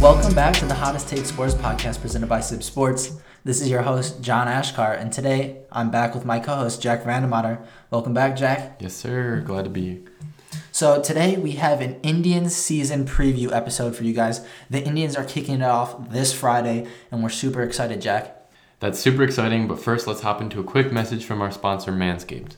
Welcome back to the Hottest Take Sports podcast presented by CIBB Sports. This is your host, John Achkar, and today I'm back with my co host, Jack Vandemotter. Welcome back, Jack. Yes, sir. Glad to be here. So, today we have an Indians season preview episode for you guys. The Indians are kicking it off this Friday, and we're super excited, Jack. That's super exciting, but first let's hop into a quick message from our sponsor, Manscaped.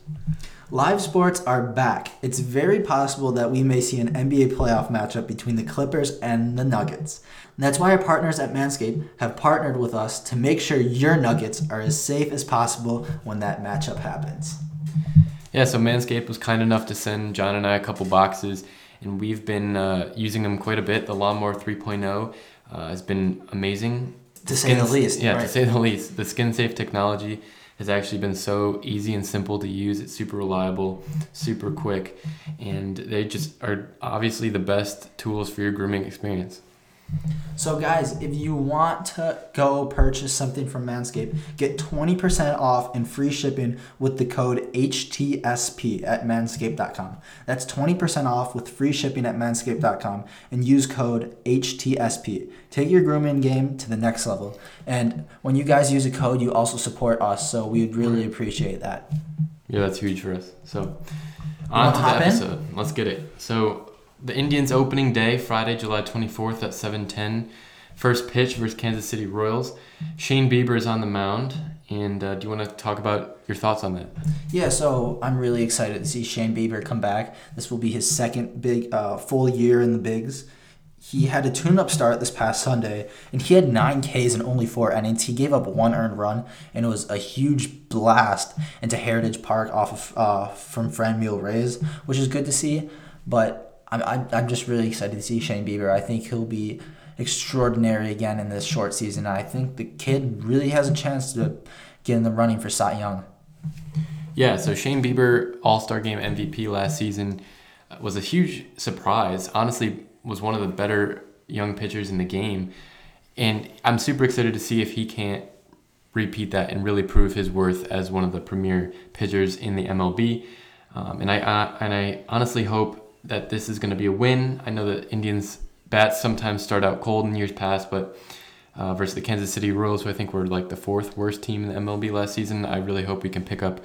Live sports are back. It's very possible that we may see an NBA playoff matchup between the Clippers and the Nuggets. And that's why our partners at Manscaped have partnered with us to make sure your Nuggets are as safe as possible when that matchup happens. Yeah, so Manscaped was kind enough to send John and I a couple boxes, and we've been uh, using them quite a bit. The Lawnmower 3.0 uh, has been amazing. To say the least, Yeah, right. to say the least. The skin safe technology has actually been so easy and simple to use. It's super reliable, super quick, and they just are obviously the best tools for your grooming experience. So, guys, if you want to go purchase something from Manscaped, get 20% off and free shipping with the code HTSP at manscaped.com. That's 20% off with free shipping at manscaped.com and use code HTSP. Take your grooming game to the next level. And when you guys use a code, you also support us, so we'd really appreciate that. Yeah, that's huge for us. So, on to the hop in? episode. Let's get it. So, the Indians' opening day, Friday, July 24th at 7:10. First pitch versus Kansas City Royals. Shane Bieber is on the mound, and uh, do you want to talk about your thoughts on that? Yeah, so I'm really excited to see Shane Bieber come back. This will be his second big uh, full year in the bigs. He had a tune-up start this past Sunday, and he had nine Ks in only four innings. He gave up one earned run, and it was a huge blast into Heritage Park off of uh, from Franmil Reyes, which is good to see. But I'm, I'm, just really excited to see Shane Bieber. I think he'll be extraordinary again in this short season. I think the kid really has a chance to get in the running for Cy Young. Yeah, so Shane Bieber, All Star Game MVP last season, uh, was a huge surprise. Honestly, was one of the better young pitchers in the game, and I'm super excited to see if he can't repeat that and really prove his worth as one of the premier pitchers in the MLB. Um, and I uh, and I honestly hope that this is going to be a win. I know that Indians bats sometimes start out cold in years past, but uh, versus the Kansas City Royals, who I think were like the fourth worst team in the MLB last season. I really hope we can pick up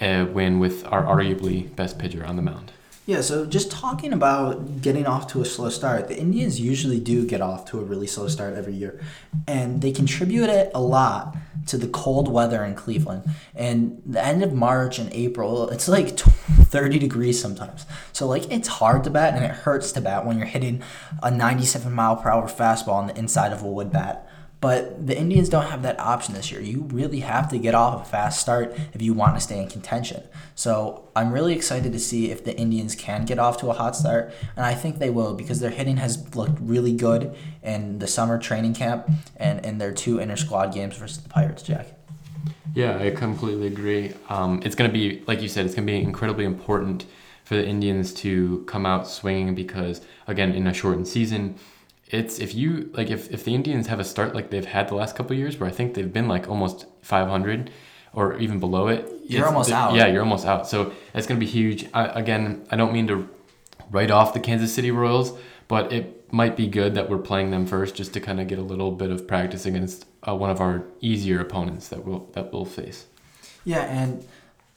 a win with our arguably best pitcher on the mound. Yeah, so just talking about getting off to a slow start, the Indians usually do get off to a really slow start every year. And they contribute it a lot to the cold weather in Cleveland. And the end of March and April, it's like 30 degrees sometimes. So, like, it's hard to bat and it hurts to bat when you're hitting a 97 mile per hour fastball on the inside of a wood bat. But the Indians don't have that option this year. You really have to get off a fast start if you want to stay in contention. So I'm really excited to see if the Indians can get off to a hot start, and I think they will because their hitting has looked really good in the summer training camp and in their two inter squad games versus the Pirates. Jack. Yeah, I completely agree. Um, it's going to be, like you said, it's going to be incredibly important for the Indians to come out swinging because, again, in a shortened season, it's if you like if, if the Indians have a start like they've had the last couple years, where I think they've been like almost 500 or even below it, You're almost out. Yeah, you're almost out. So it's going to be huge. I, again, I don't mean to write off the Kansas City Royals, but it might be good that we're playing them first just to kind of get a little bit of practice against uh, one of our easier opponents that we'll that we'll face. Yeah, and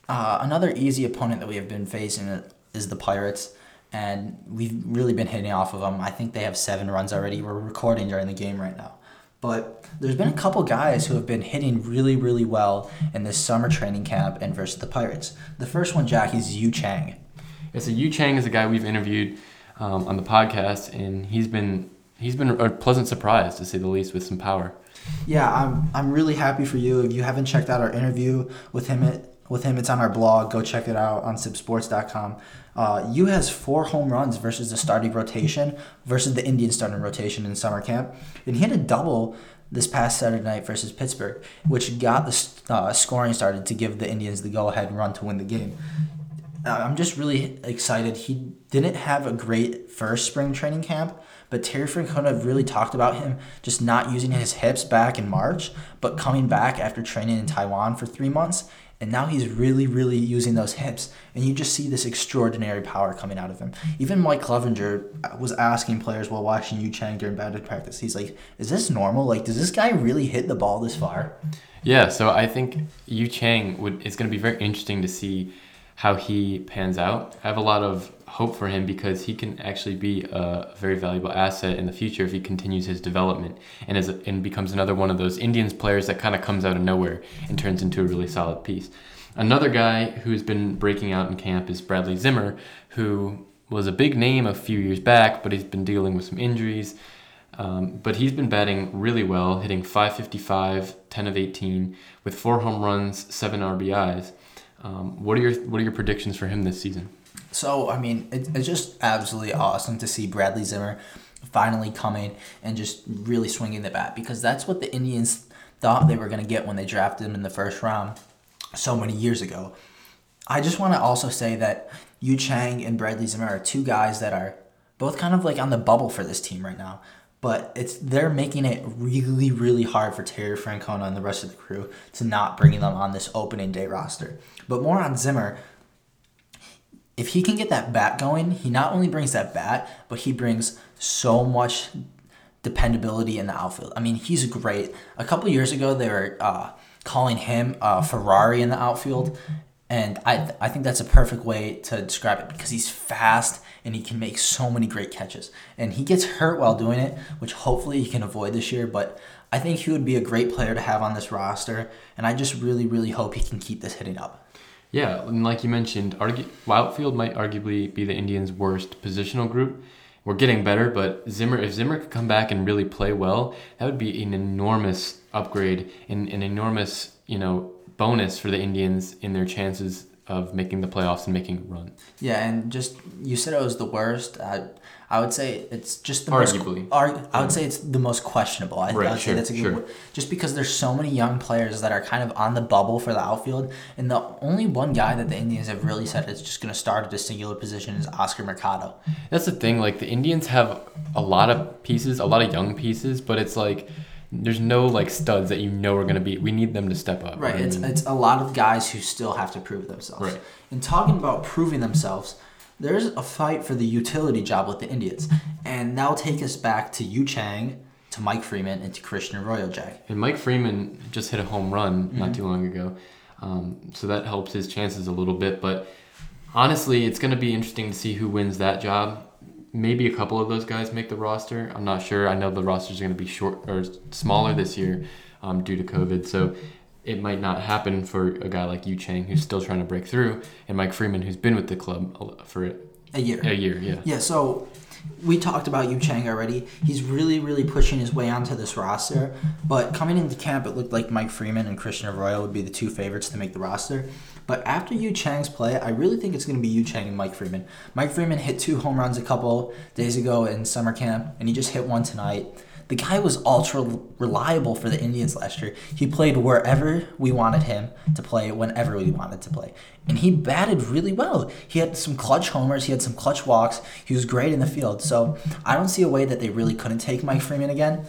uh, another easy opponent that we have been facing is the Pirates, and we've really been hitting off of them. I think they have seven runs already. We're recording during the game right now. But there's been a couple guys who have been hitting really, really well in this summer training camp and versus the Pirates. The first one, Jack, is Yu Chang. Yeah, so Yu Chang is a guy we've interviewed um, on the podcast, and he's been he's been a pleasant surprise to say the least with some power. Yeah, I'm I'm really happy for you. If you haven't checked out our interview with him, it, with him, it's on our blog. Go check it out on cibbsports.com. Uh, has four home runs versus the starting rotation versus the Indian starting rotation in summer camp, and he had a double this past Saturday night versus Pittsburgh, which got the uh, scoring started to give the Indians the go-ahead run to win the game. Uh, I'm just really excited. He didn't have a great first spring training camp, But Terry Francona really talked about him just not using his hips back in March, but coming back after training in Taiwan for three months. And now he's really, really using those hips. And you just see this extraordinary power coming out of him. Mm-hmm. Even Mike Clevinger was asking players while watching Yu Chang during batted practice, he's like, is this normal? Like, does this guy really hit the ball this far? Yeah, so I think Yu Chang would it's going to be very interesting to see how he pans out. I have a lot of hope for him because he can actually be a very valuable asset in the future if he continues his development and is and becomes another one of those Indians players that kind of comes out of nowhere and turns into a really solid piece. Another guy who's been breaking out in camp is Bradley Zimmer, who was a big name a few years back, but he's been dealing with some injuries. Um, but he's been batting really well, hitting 555, 10 of 18, with four home runs, seven RBIs. Um, what are your What are your predictions for him this season? So I mean, it, it's just absolutely awesome to see Bradley Zimmer finally coming and just really swinging the bat because that's what the Indians thought they were going to get when they drafted him in the first round so many years ago. I just want to also say that Yu Chang and Bradley Zimmer are two guys that are both kind of like on the bubble for this team right now. But it's they're making it really, really hard for Terry Francona and the rest of the crew to not bringing them on this opening day roster. But more on Zimmer, if he can get that bat going, he not only brings that bat, but he brings so much dependability in the outfield. I mean, he's great. A couple years ago, they were uh, calling him a Ferrari in the outfield, and I I think that's a perfect way to describe it because he's fast and he can make so many great catches. And he gets hurt while doing it, which hopefully he can avoid this year. But I think he would be a great player to have on this roster, and I just really really hope he can keep this hitting up. Yeah, and like you mentioned, outfield might arguably be the Indians' worst positional group. We're getting better, but Zimmer, if Zimmer could come back and really play well, that would be an enormous upgrade and an enormous, you know, bonus for the Indians in their chances of making the playoffs and making a run. Yeah, and just you said it was the worst. I would say it's just the Arguably. most. Arg, I would say it's the most questionable. I, Right, I would sure, say that's a good sure. word. Just because there's so many young players that are kind of on the bubble for the outfield, and the only one guy that the Indians have really said is just going to start at a singular position is Oscar Mercado. That's the thing. Like the Indians have a lot of pieces, a lot of young pieces, but it's like there's no like studs that you know are gonna be. We need them to step up. Right. I It's mean, it's a lot of guys who still have to prove themselves. Right. And talking about proving themselves, there's a fight for the utility job with the Indians, and that'll take us back to Yu Chang, to Mike Freeman, and to Christian Arroyo, Jack. and Mike Freeman just hit a home run Mm-hmm. not too long ago, um, so that helps his chances a little bit. But honestly, it's gonna be interesting to see who wins that job. Maybe a couple of those guys make the roster. I'm not sure. I know the rosters are gonna be short or smaller this year um, due to COVID, so. It might not happen for a guy like Yu Chang who's still trying to break through, and Mike Freeman who's been with the club for A year. a year. Yeah. Yeah, so we talked about Yu Chang already. He's really, really pushing his way onto this roster. But coming into camp, it looked like Mike Freeman and Christian Arroyo would be the two favorites to make the roster. But after Yu Chang's play, I really think it's going to be Yu Chang and Mike Freeman. Mike Freeman hit two home runs a couple days ago in summer camp, and he just hit one tonight. The guy was ultra reliable for the Indians last year. He played wherever we wanted him to play, whenever we wanted to play. And he batted really well. He had some clutch homers, he had some clutch walks. He was great in the field. So I don't see a way that they really couldn't take Mike Freeman again.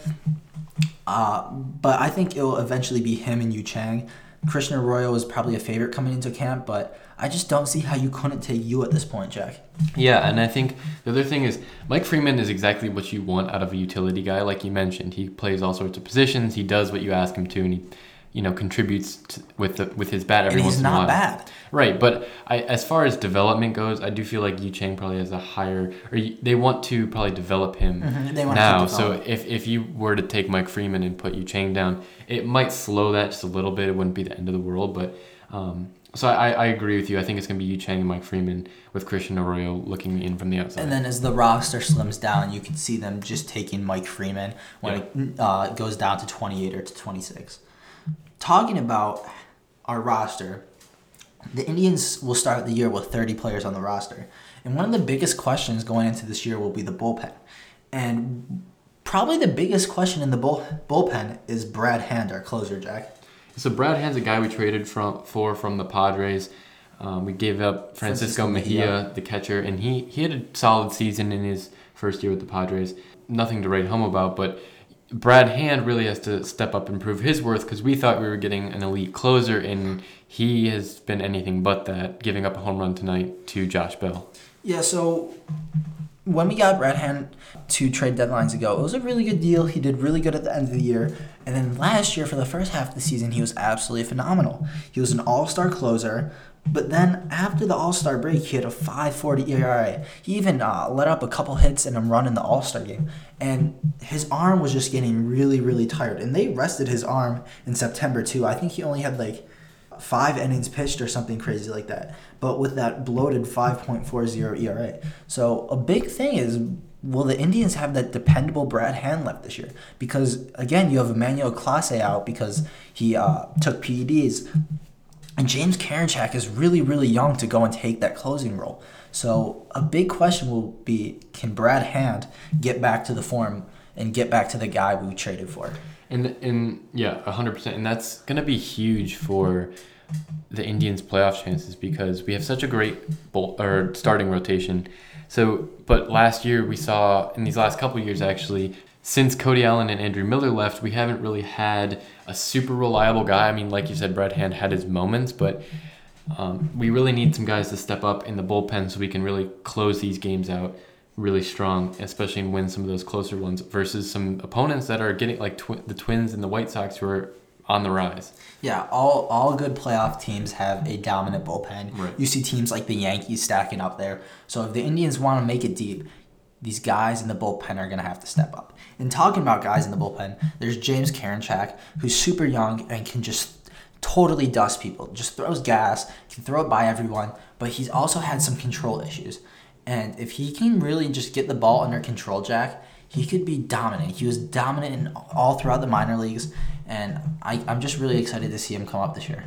Uh, but I think it'll eventually be him and Yu Chang. Christian Arroyo is probably a favorite coming into camp, but I just don't see how you couldn't take Yu at this point, Jack. Yeah, and I think the other thing is Mike Freeman is exactly what you want out of a utility guy, like you mentioned. He plays all sorts of positions. He does what you ask him to, and he, you know, contributes to, with the, with his bat every And once he's in a while. not bad. Right, but I, as far as development goes, I do feel like Yu Chang probably has a higher, or they want to probably develop him Mhm, wanna now. So if, if you were to take Mike Freeman and put Yu Chang down, it might slow that just a little bit. It wouldn't be the end of the world, but um, so I, I agree with you. I think it's gonna be Yu Chang and Mike Freeman with Christian Arroyo looking in from the outside. And then as the roster slims down, you can see them just taking Mike Freeman when it uh, goes down to 28 or to 26. Talking about our roster, the Indians will start the year with 30 players on the roster. And one of the biggest questions going into this year will be the bullpen. And probably the biggest question in the bull, bullpen is Brad Hand, our closer, Jack. So Brad Hand's a guy we traded from for from the Padres. Um, we gave up Francisco, Francisco Mejia, Mejia. the catcher, and he, he had a solid season in his first year with the Padres. Nothing to write home about, but Brad Hand really has to step up and prove his worth because we thought we were getting an elite closer, and he has been anything but that, giving up a home run tonight to Josh Bell. Yeah, so when we got Brad Hand two trade deadlines ago, it was a really good deal. He did really good at the end of the year. And then last year, for the first half of the season, he was absolutely phenomenal. He was an all star closer. But then after the All Star break, he had a 5.40 ERA. He even uh, let up a couple hits and a run in the All Star game, and his arm was just getting really, really tired. And they rested his arm in September too. I think he only had like five innings pitched or something crazy like that. But with that bloated 5.40 ERA, so a big thing is. Will the Indians have that dependable Brad Hand left this year? Because again, you have Emmanuel Clase out because he uh, took PEDs. And James Karinchak is really, really young to go and take that closing role. So a big question will be can Brad Hand get back to the form and get back to the guy we traded for? And and yeah, hundred percent. And that's gonna be huge for the Indians' playoff chances because we have such a great or starting rotation. So, but last year we saw in these last couple years actually, since Cody Allen and Andrew Miller left, we haven't really had a super reliable guy. I mean, like you said, Brad Hand had his moments, but um, we really need some guys to step up in the bullpen so we can really close these games out really strong, especially and win some of those closer ones versus some opponents that are getting like twi- the Twins and the White Sox who are on the rise. Yeah, all all good playoff teams have a dominant bullpen. Right. You see teams like the Yankees stacking up there. So if the Indians want to make it deep, these guys in the bullpen are going to have to step up. And talking about guys in the bullpen, there's James Karinchak, who's super young and can just totally dust people. Just throws gas, can throw it by everyone, but he's also had some control issues. And if he can really just get the ball under control, Jack, he could be dominant. He was dominant in all throughout the minor leagues, and I, I'm just really excited to see him come up this year.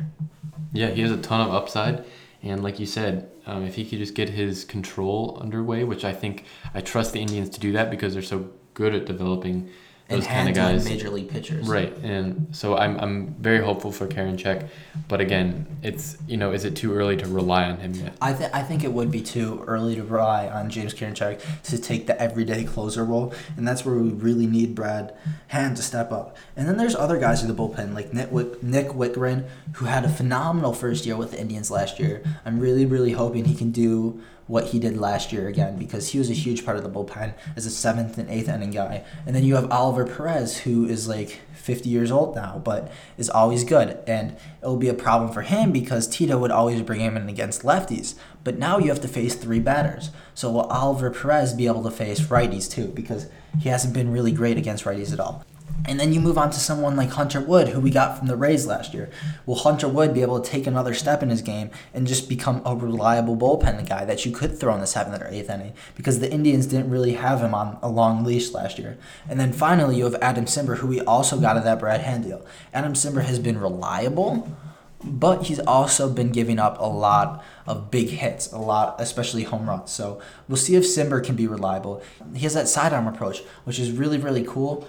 Yeah, he has a ton of upside. And like you said, um, if he could just get his control underway, which I think I trust the Indians to do that because they're so good at developing those kind of guys. major league pitchers. Right, and so I'm, I'm very hopeful for Karinchak, but again, it's you know, is it too early to rely on him yet? I, th- I think it would be too early to rely on James Karinchak to take the everyday closer role, and that's where we really need Brad Hand to step up. And then there's other guys in the bullpen, like Nick, Wick- Nick Wittgren, who had a phenomenal first year with the Indians last year. I'm really, really hoping he can do what he did last year again because he was a huge part of the bullpen as a seventh and eighth inning guy. And then you have Oliver Perez, who is like 50 years old now, but is always good. And it'll be a problem for him because Tito would always bring him in against lefties. But now you have to face three batters. So will Oliver Perez be able to face righties too? Because he hasn't been really great against righties at all. And then you move on to someone like Hunter Wood, who we got from the Rays last year. Will Hunter Wood be able to take another step in his game and just become a reliable bullpen guy that you could throw in the seventh or eighth inning? Because the Indians didn't really have him on a long leash last year. And then finally, you have Adam Cimber, who we also got at that Brad Hand deal. Adam Cimber has been reliable, but he's also been giving up a lot of big hits, a lot, especially home runs. So we'll see if Cimber can be reliable. He has that sidearm approach, which is really, really cool,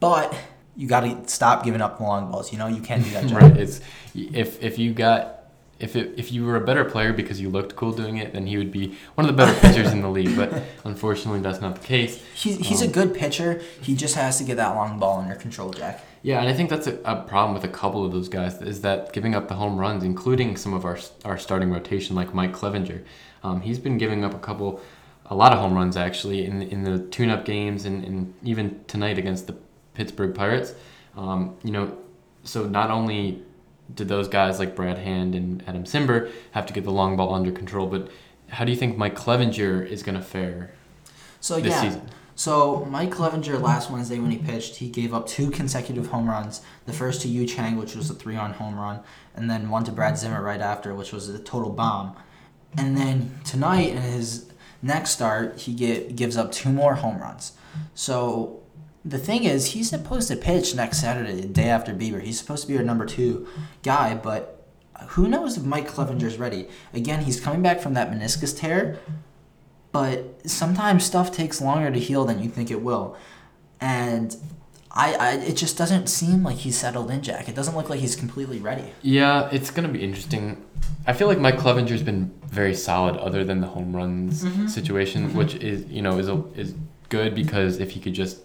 but you got to stop giving up the long balls. You know, you can't do that. Right. It's if if you got if it, if you were a better player because you looked cool doing it, then he would be one of the better pitchers in the league. But unfortunately, that's not the case. He's, he's Um, a good pitcher. He just has to get that long ball under control, Jack. Yeah, and I think that's a, a problem with a couple of those guys is that giving up the home runs, including some of our our starting rotation like Mike Clevinger, um, he's been giving up a couple, a lot of home runs actually in in the tune-up games and, and even tonight against the Pittsburgh Pirates. Um, you know, so not only did those guys like Brad Hand and Adam Cimber have to get the long ball under control, but how do you think Mike Clevinger is going to fare So this yeah. season? So Mike Clevinger last Wednesday when he pitched, he gave up two consecutive home runs. The first to Yu Chang, which was a three-run home run, and then one to Brad Zimmer right after, which was a total bomb. And then tonight in his next start, he get, gives up two more home runs. So the thing is, he's supposed to pitch next Saturday, the day after Bieber. He's supposed to be our number two guy, but who knows if Mike Clevinger's ready? Again, he's coming back from that meniscus tear, but sometimes stuff takes longer to heal than you think it will. And I, I it just doesn't seem like he's settled in, Jack. It doesn't look like he's completely ready. Yeah, it's gonna be interesting. I feel like Mike Clevinger's been very solid, other than the home runs mm-hmm. situation, mm-hmm. which is you know is a, is good because if he could just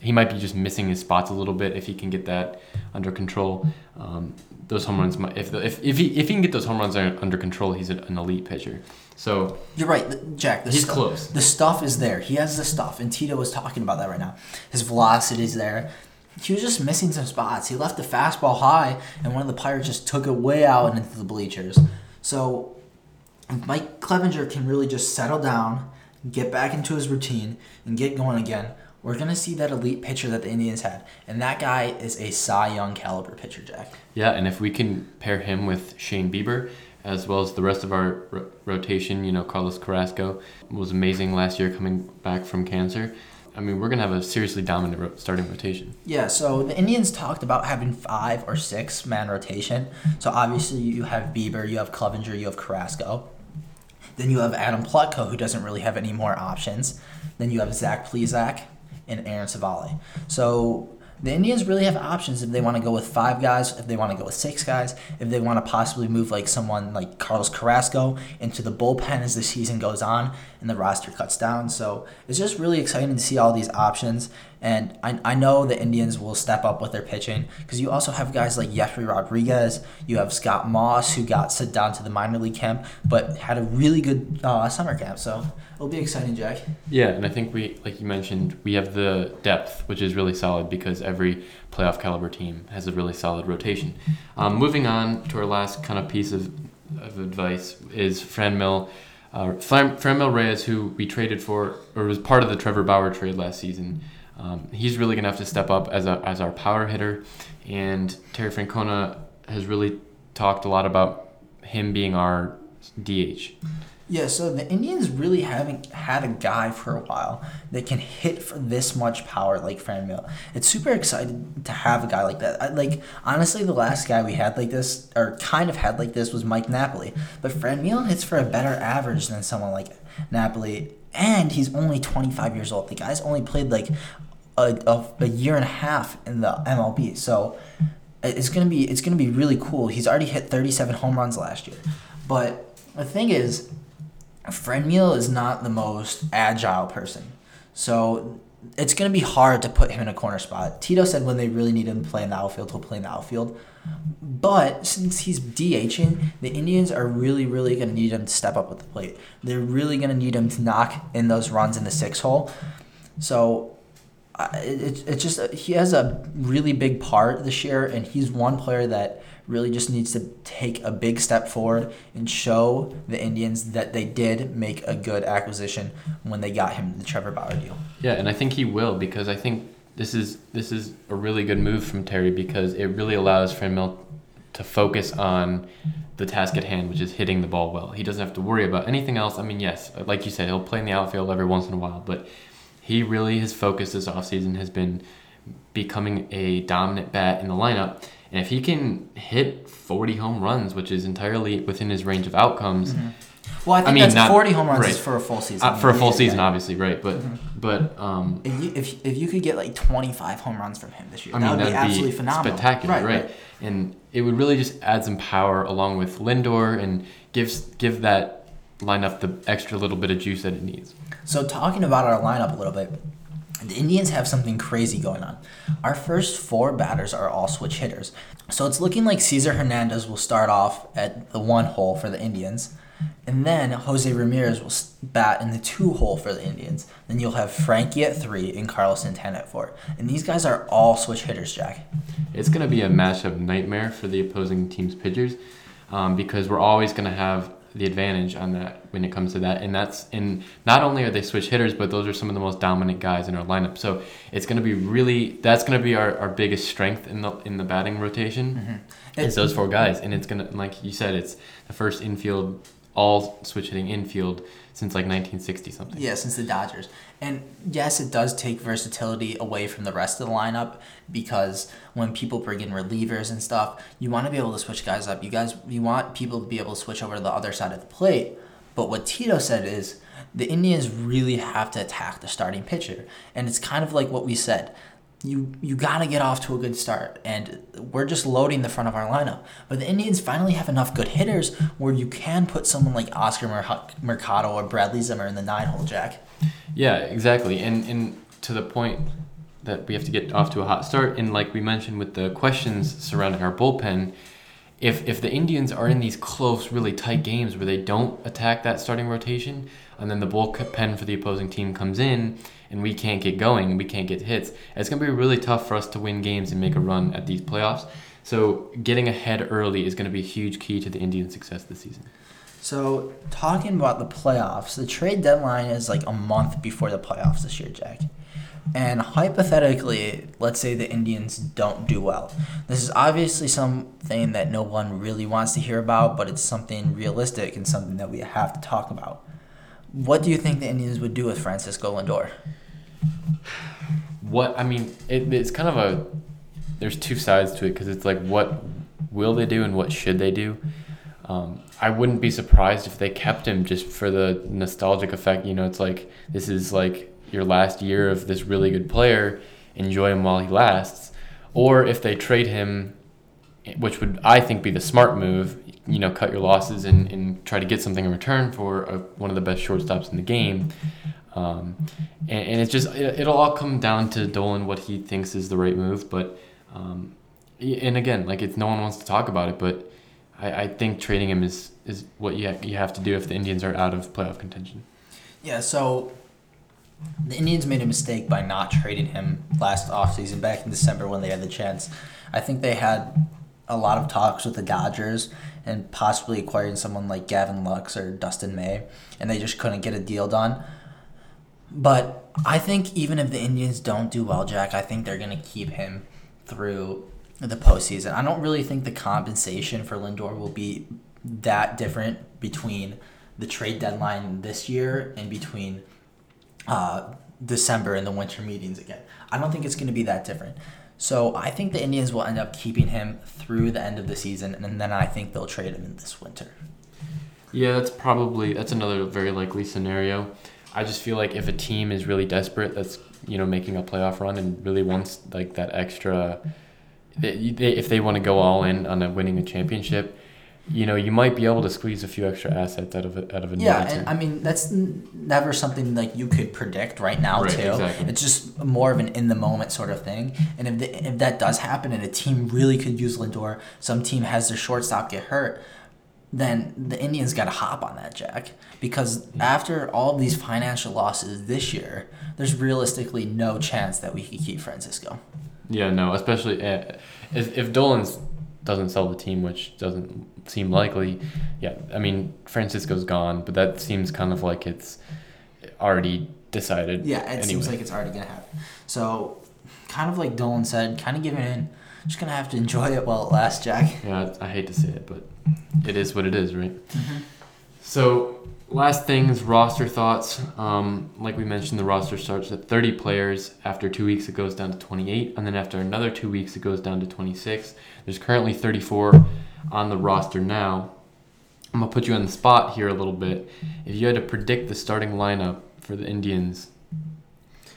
he might be just missing his spots a little bit if he can get that under control. Um, those home runs, might, if the, if if he if he can get those home runs under control, he's an elite pitcher. So You're right, Jack. The He's stu- close. The stuff is there. He has the stuff, and Tito was talking about that right now. His velocity is there. He was just missing some spots. He left the fastball high, and one of the Pirates just took it way out and into the bleachers. So, Mike Clevinger can really just settle down, get back into his routine, and get going again. We're gonna see that elite pitcher that the Indians had, and that guy is a Cy Young caliber pitcher, Jack. Yeah, and if we can pair him with Shane Bieber, as well as the rest of our ro- rotation, you know, Carlos Carrasco was amazing last year coming back from cancer. I mean, we're gonna have a seriously dominant ro- starting rotation. Yeah, so the Indians talked about having five or six man rotation. So obviously you have Bieber, you have Clevinger, you have Carrasco. Then you have Adam Plutko, who doesn't really have any more options. Then you have Zach Plesac and Aaron Civale. So the Indians really have options if they want to go with five guys, if they want to go with six guys, if they want to possibly move like someone like Carlos Carrasco into the bullpen as the season goes on and the roster cuts down. So it's just really exciting to see all these options. And I, I know the Indians will step up with their pitching because you also have guys like Jefry Rodriguez. You have Scott Moss, who got sent down to the minor league camp, but had a really good uh, summer camp. So it'll be exciting, Jack. Yeah, and I think we, like you mentioned, we have the depth, which is really solid because every playoff caliber team has a really solid rotation. Um, moving on to our last kind of piece of, of advice is Franmil, uh, Fran, Franmil Reyes, who we traded for, or was part of the Trevor Bauer trade last season. Um, he's really gonna have to step up as a, as our power hitter, and Terry Francona has really talked a lot about him being our DH. Yeah, so the Indians really haven't had a guy for a while that can hit for this much power like Franmil. It's super excited to have a guy like that. I, like honestly, the last guy we had like this, or kind of had like this, was Mike Napoli. But Franmil hits for a better average than someone like Napoli, and he's only 25 years old. The guy's only played like a, a, a year and a half in the MLB, so it's gonna be it's gonna be really cool. He's already hit 37 home runs last year, but the thing is. Franmil is not the most agile person. So it's going to be hard to put him in a corner spot. Tito said when they really need him to play in the outfield, he'll play in the outfield. But since he's DHing, the Indians are really, really going to need him to step up with the plate. They're really going to need him to knock in those runs in the six hole. So it, it, it's just, he has a really big part this year, and he's one player that really just needs to take a big step forward and show the Indians that they did make a good acquisition when they got him the Trevor Bauer deal. Yeah, and I think he will because I think this is this is a really good move from Terry because it really allows Franmil to focus on the task at hand, which is hitting the ball well. He doesn't have to worry about anything else. I mean, yes, like you said, he'll play in the outfield every once in a while, but he really his focus this offseason has been becoming a dominant bat in the lineup. And if he can hit 40 home runs, which is entirely within his range of outcomes, Well, I think mean, that's not- 40 home runs right. is for a full season. uh, for a full season, yeah. obviously, right? But but um, If you, if, if you could get like 25 home runs from him this year, I mean, that mean, would be that'd absolutely be phenomenal. spectacular, right, And it would really just add some power along with Lindor and gives give that lineup the extra little bit of juice that it needs. So talking about our lineup a little bit, the Indians have something crazy going on. Our first four batters are all switch hitters. So it's looking like Cesar Hernandez will start off at the one hole for the Indians. And then Jose Ramirez will bat in the two hole for the Indians. Then you'll have Frankie at three and Carlos Santana at four. And these guys are all switch hitters, Jack. It's going to be a matchup nightmare for the opposing team's pitchers um, because we're always going to have the advantage on that when it comes to that. And that's and not only are they switch hitters, but those are some of the most dominant guys in our lineup. So it's going to be really that's going to be our, our biggest strength in the in the batting rotation. Mm-hmm. It's those four guys, mm-hmm. and it's gonna like you said, it's the first infield all switch hitting infield since like 1960 something. Yeah, since the Dodgers. And yes, it does take versatility away from the rest of the lineup because when people bring in relievers and stuff, you want to be able to switch guys up. You guys, you want people to be able to switch over to the other side of the plate. But what Tito said is the Indians really have to attack the starting pitcher. And it's kind of like what we said. You you got to get off to a good start, and we're just loading the front of our lineup. But the Indians finally have enough good hitters where you can put someone like Oscar Mer- Mercado or Bradley Zimmer in the nine hole jack. Yeah, exactly. And and to the point that we have to get off to a hot start, and like we mentioned with the questions surrounding our bullpen, if if the Indians are in these close, really tight games where they don't attack that starting rotation, and then the bullpen for the opposing team comes in, and we can't get going, we can't get hits, it's gonna be really tough for us to win games and make a run at these playoffs. So getting ahead early is going to be a huge key to the Indian success this season. So, talking about the playoffs, the trade deadline is like a month before the playoffs this year, Jack. And hypothetically, let's say the Indians don't do well. This is obviously something that no one really wants to hear about, but it's something realistic and something that we have to talk about. What do you think the Indians would do with Francisco Lindor? What I mean, it, it's kind of a there's two sides to it because it's like what will they do and what should they do. Um, I wouldn't be surprised if they kept him just for the nostalgic effect. You know, it's like this is like your last year of this really good player. Enjoy him while he lasts. Or if they trade him, which would I think be the smart move. You know, cut your losses and, and try to get something in return for a, one of the best shortstops in the game. Um, and, and it's just it, it'll all come down to Dolan what he thinks is the right move. But um, and again, like it's no one wants to talk about it, but I, I think trading him is is what you you have to do if the Indians are out of playoff contention. Yeah, so the Indians made a mistake by not trading him last offseason back in December when they had the chance. I think they had a lot of talks with the Dodgers and possibly acquiring someone like Gavin Lux or Dustin May, and they just couldn't get a deal done. But I think even if the Indians don't do well, Jack, I think they're going to keep him through the postseason. I don't really think the compensation for Lindor will be that different between the trade deadline this year and between uh, December in the winter meetings again. I don't think it's going to be that different. So I think the Indians will end up keeping him through the end of the season, and then I think they'll trade him in this winter. Yeah, that's probably that's another very likely scenario. I just feel like if a team is really desperate, that's you know making a playoff run and really wants like that extra, they, they, if they want to go all in on a winning a championship, you know you might be able to squeeze a few extra assets out of it out of a Yeah, team. and I mean that's n- never something like you could predict right now Right, too. exactly. It's just more of an in the moment sort of thing. And if the, if that does happen and a team really could use Lindor, some team has their shortstop get hurt, then the Indians got to hop on that, Jack. Because after all these financial losses this year, there's realistically no chance that we could keep Francisco. Yeah, no, especially uh, if if Dolan's doesn't sell the team, which doesn't seem likely. Yeah, I mean Francisco's gone, but that seems kind of like it's already decided. Yeah, it seems like it's already gonna happen. So, kind of like Dolan said, kind of giving in. Just gonna have to enjoy it while it lasts, Jack. Yeah, I hate to say it, but it is what it is, right? Mm-hmm. So, last things, roster thoughts. Um, like we mentioned, the roster starts at 30 players. After two weeks, it goes down to 28, and then after another two weeks, it goes down to 26. There's currently 34 on the roster now. I'm gonna put you on the spot here a little bit. If you had to predict the starting lineup for the Indians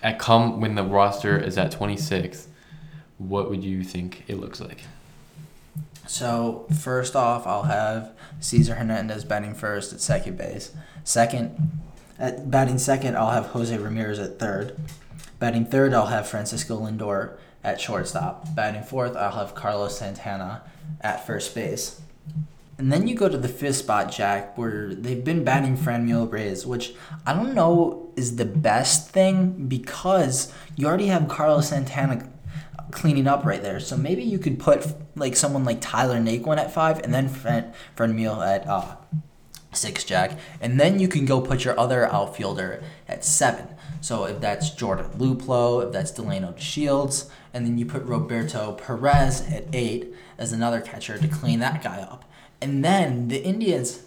at come when the roster is at 26, what would you think it looks like? So first off, I'll have Cesar Hernandez batting first at second base. Second, at batting second, I'll have Jose Ramirez at third. Batting third, I'll have Francisco Lindor at shortstop. Batting fourth, I'll have Carlos Santana at first base. And then you go to the fifth spot, Jack, where they've been batting Franmil Reyes, which I don't know is the best thing because you already have Carlos Santana cleaning up right there. So maybe you could put like someone like Tyler Naquin at five, and then Franmil at uh, six, Jack, and then you can go put your other outfielder at seven. So if that's Jordan Luplow, if that's Delino DeShields, and then you put Roberto Perez at eight as another catcher to clean that guy up. And then the Indians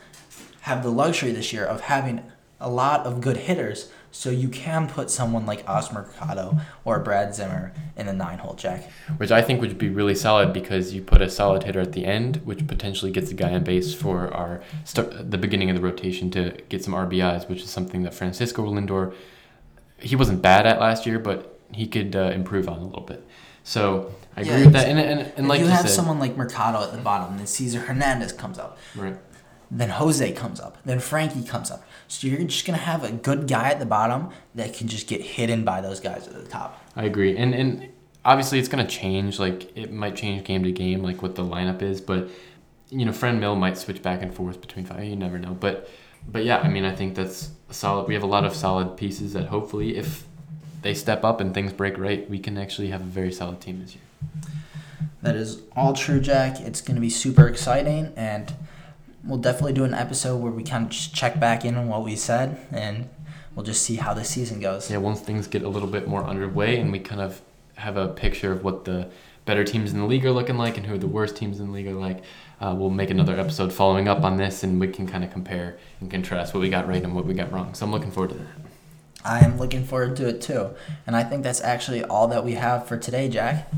have the luxury this year of having a lot of good hitters, so you can put someone like Oscar Mercado or Brad Zimmer in the nine hole jack. which I think would be really solid because you put a solid hitter at the end, which potentially gets a guy on base for our start, the beginning of the rotation to get some RBIs, which is something that Francisco Lindor he wasn't bad at last year, but he could uh, improve on a little bit. So I agree Yeah, with that. And, and, and like you you, have said, someone like Mercado at the bottom, then Cesar Hernandez comes up, right. Then Jose comes up, then Frankie comes up. So you're just gonna have a good guy at the bottom that can just get hidden by those guys at the top. I agree, and and obviously it's gonna change. Like it might change game to game, like what the lineup is. But you know, Franmil might switch back and forth between five. You never know. But but yeah, I mean, I think that's solid. We have a lot of solid pieces that hopefully, if they step up and things break right, we can actually have a very solid team this year. That is all true, Jack. It's going to be super exciting, and we'll definitely do an episode where we kind of just check back in on what we said, and we'll just see how the season goes. Yeah, once things get a little bit more underway and we kind of have a picture of what the better teams in the league are looking like and who the worst teams in the league are like, uh, we'll make another episode following up on this and we can kind of compare and contrast what we got right and what we got wrong. So I'm looking forward to that. I am looking forward to it too, and I think that's actually all that we have for today, Jack.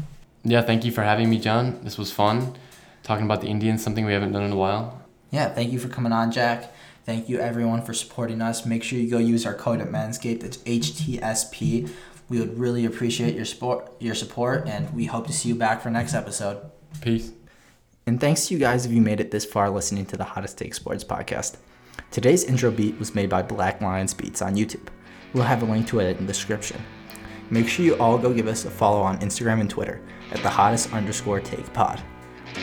Yeah, thank you for having me, John. This was fun. Talking about the Indians, something we haven't done in a while. Yeah, thank you for coming on, Jack. Thank you everyone for supporting us. Make sure you go use our code at Manscaped. It's HTSP. We would really appreciate your support, your support, and we hope to see you back for next episode. Peace. And thanks to you guys if you made it this far listening to the Hottest Take Sports podcast. Today's intro beat was made by Black Lions Beatz on YouTube. We'll have a link to it in the description. Make sure you all go give us a follow on Instagram and Twitter at the hottest underscore take pod.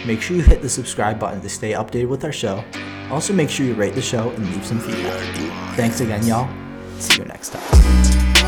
Make sure you hit the subscribe button to stay updated with our show. Also, make sure you rate the show and leave some feedback. Thanks again, y'all. See you next time.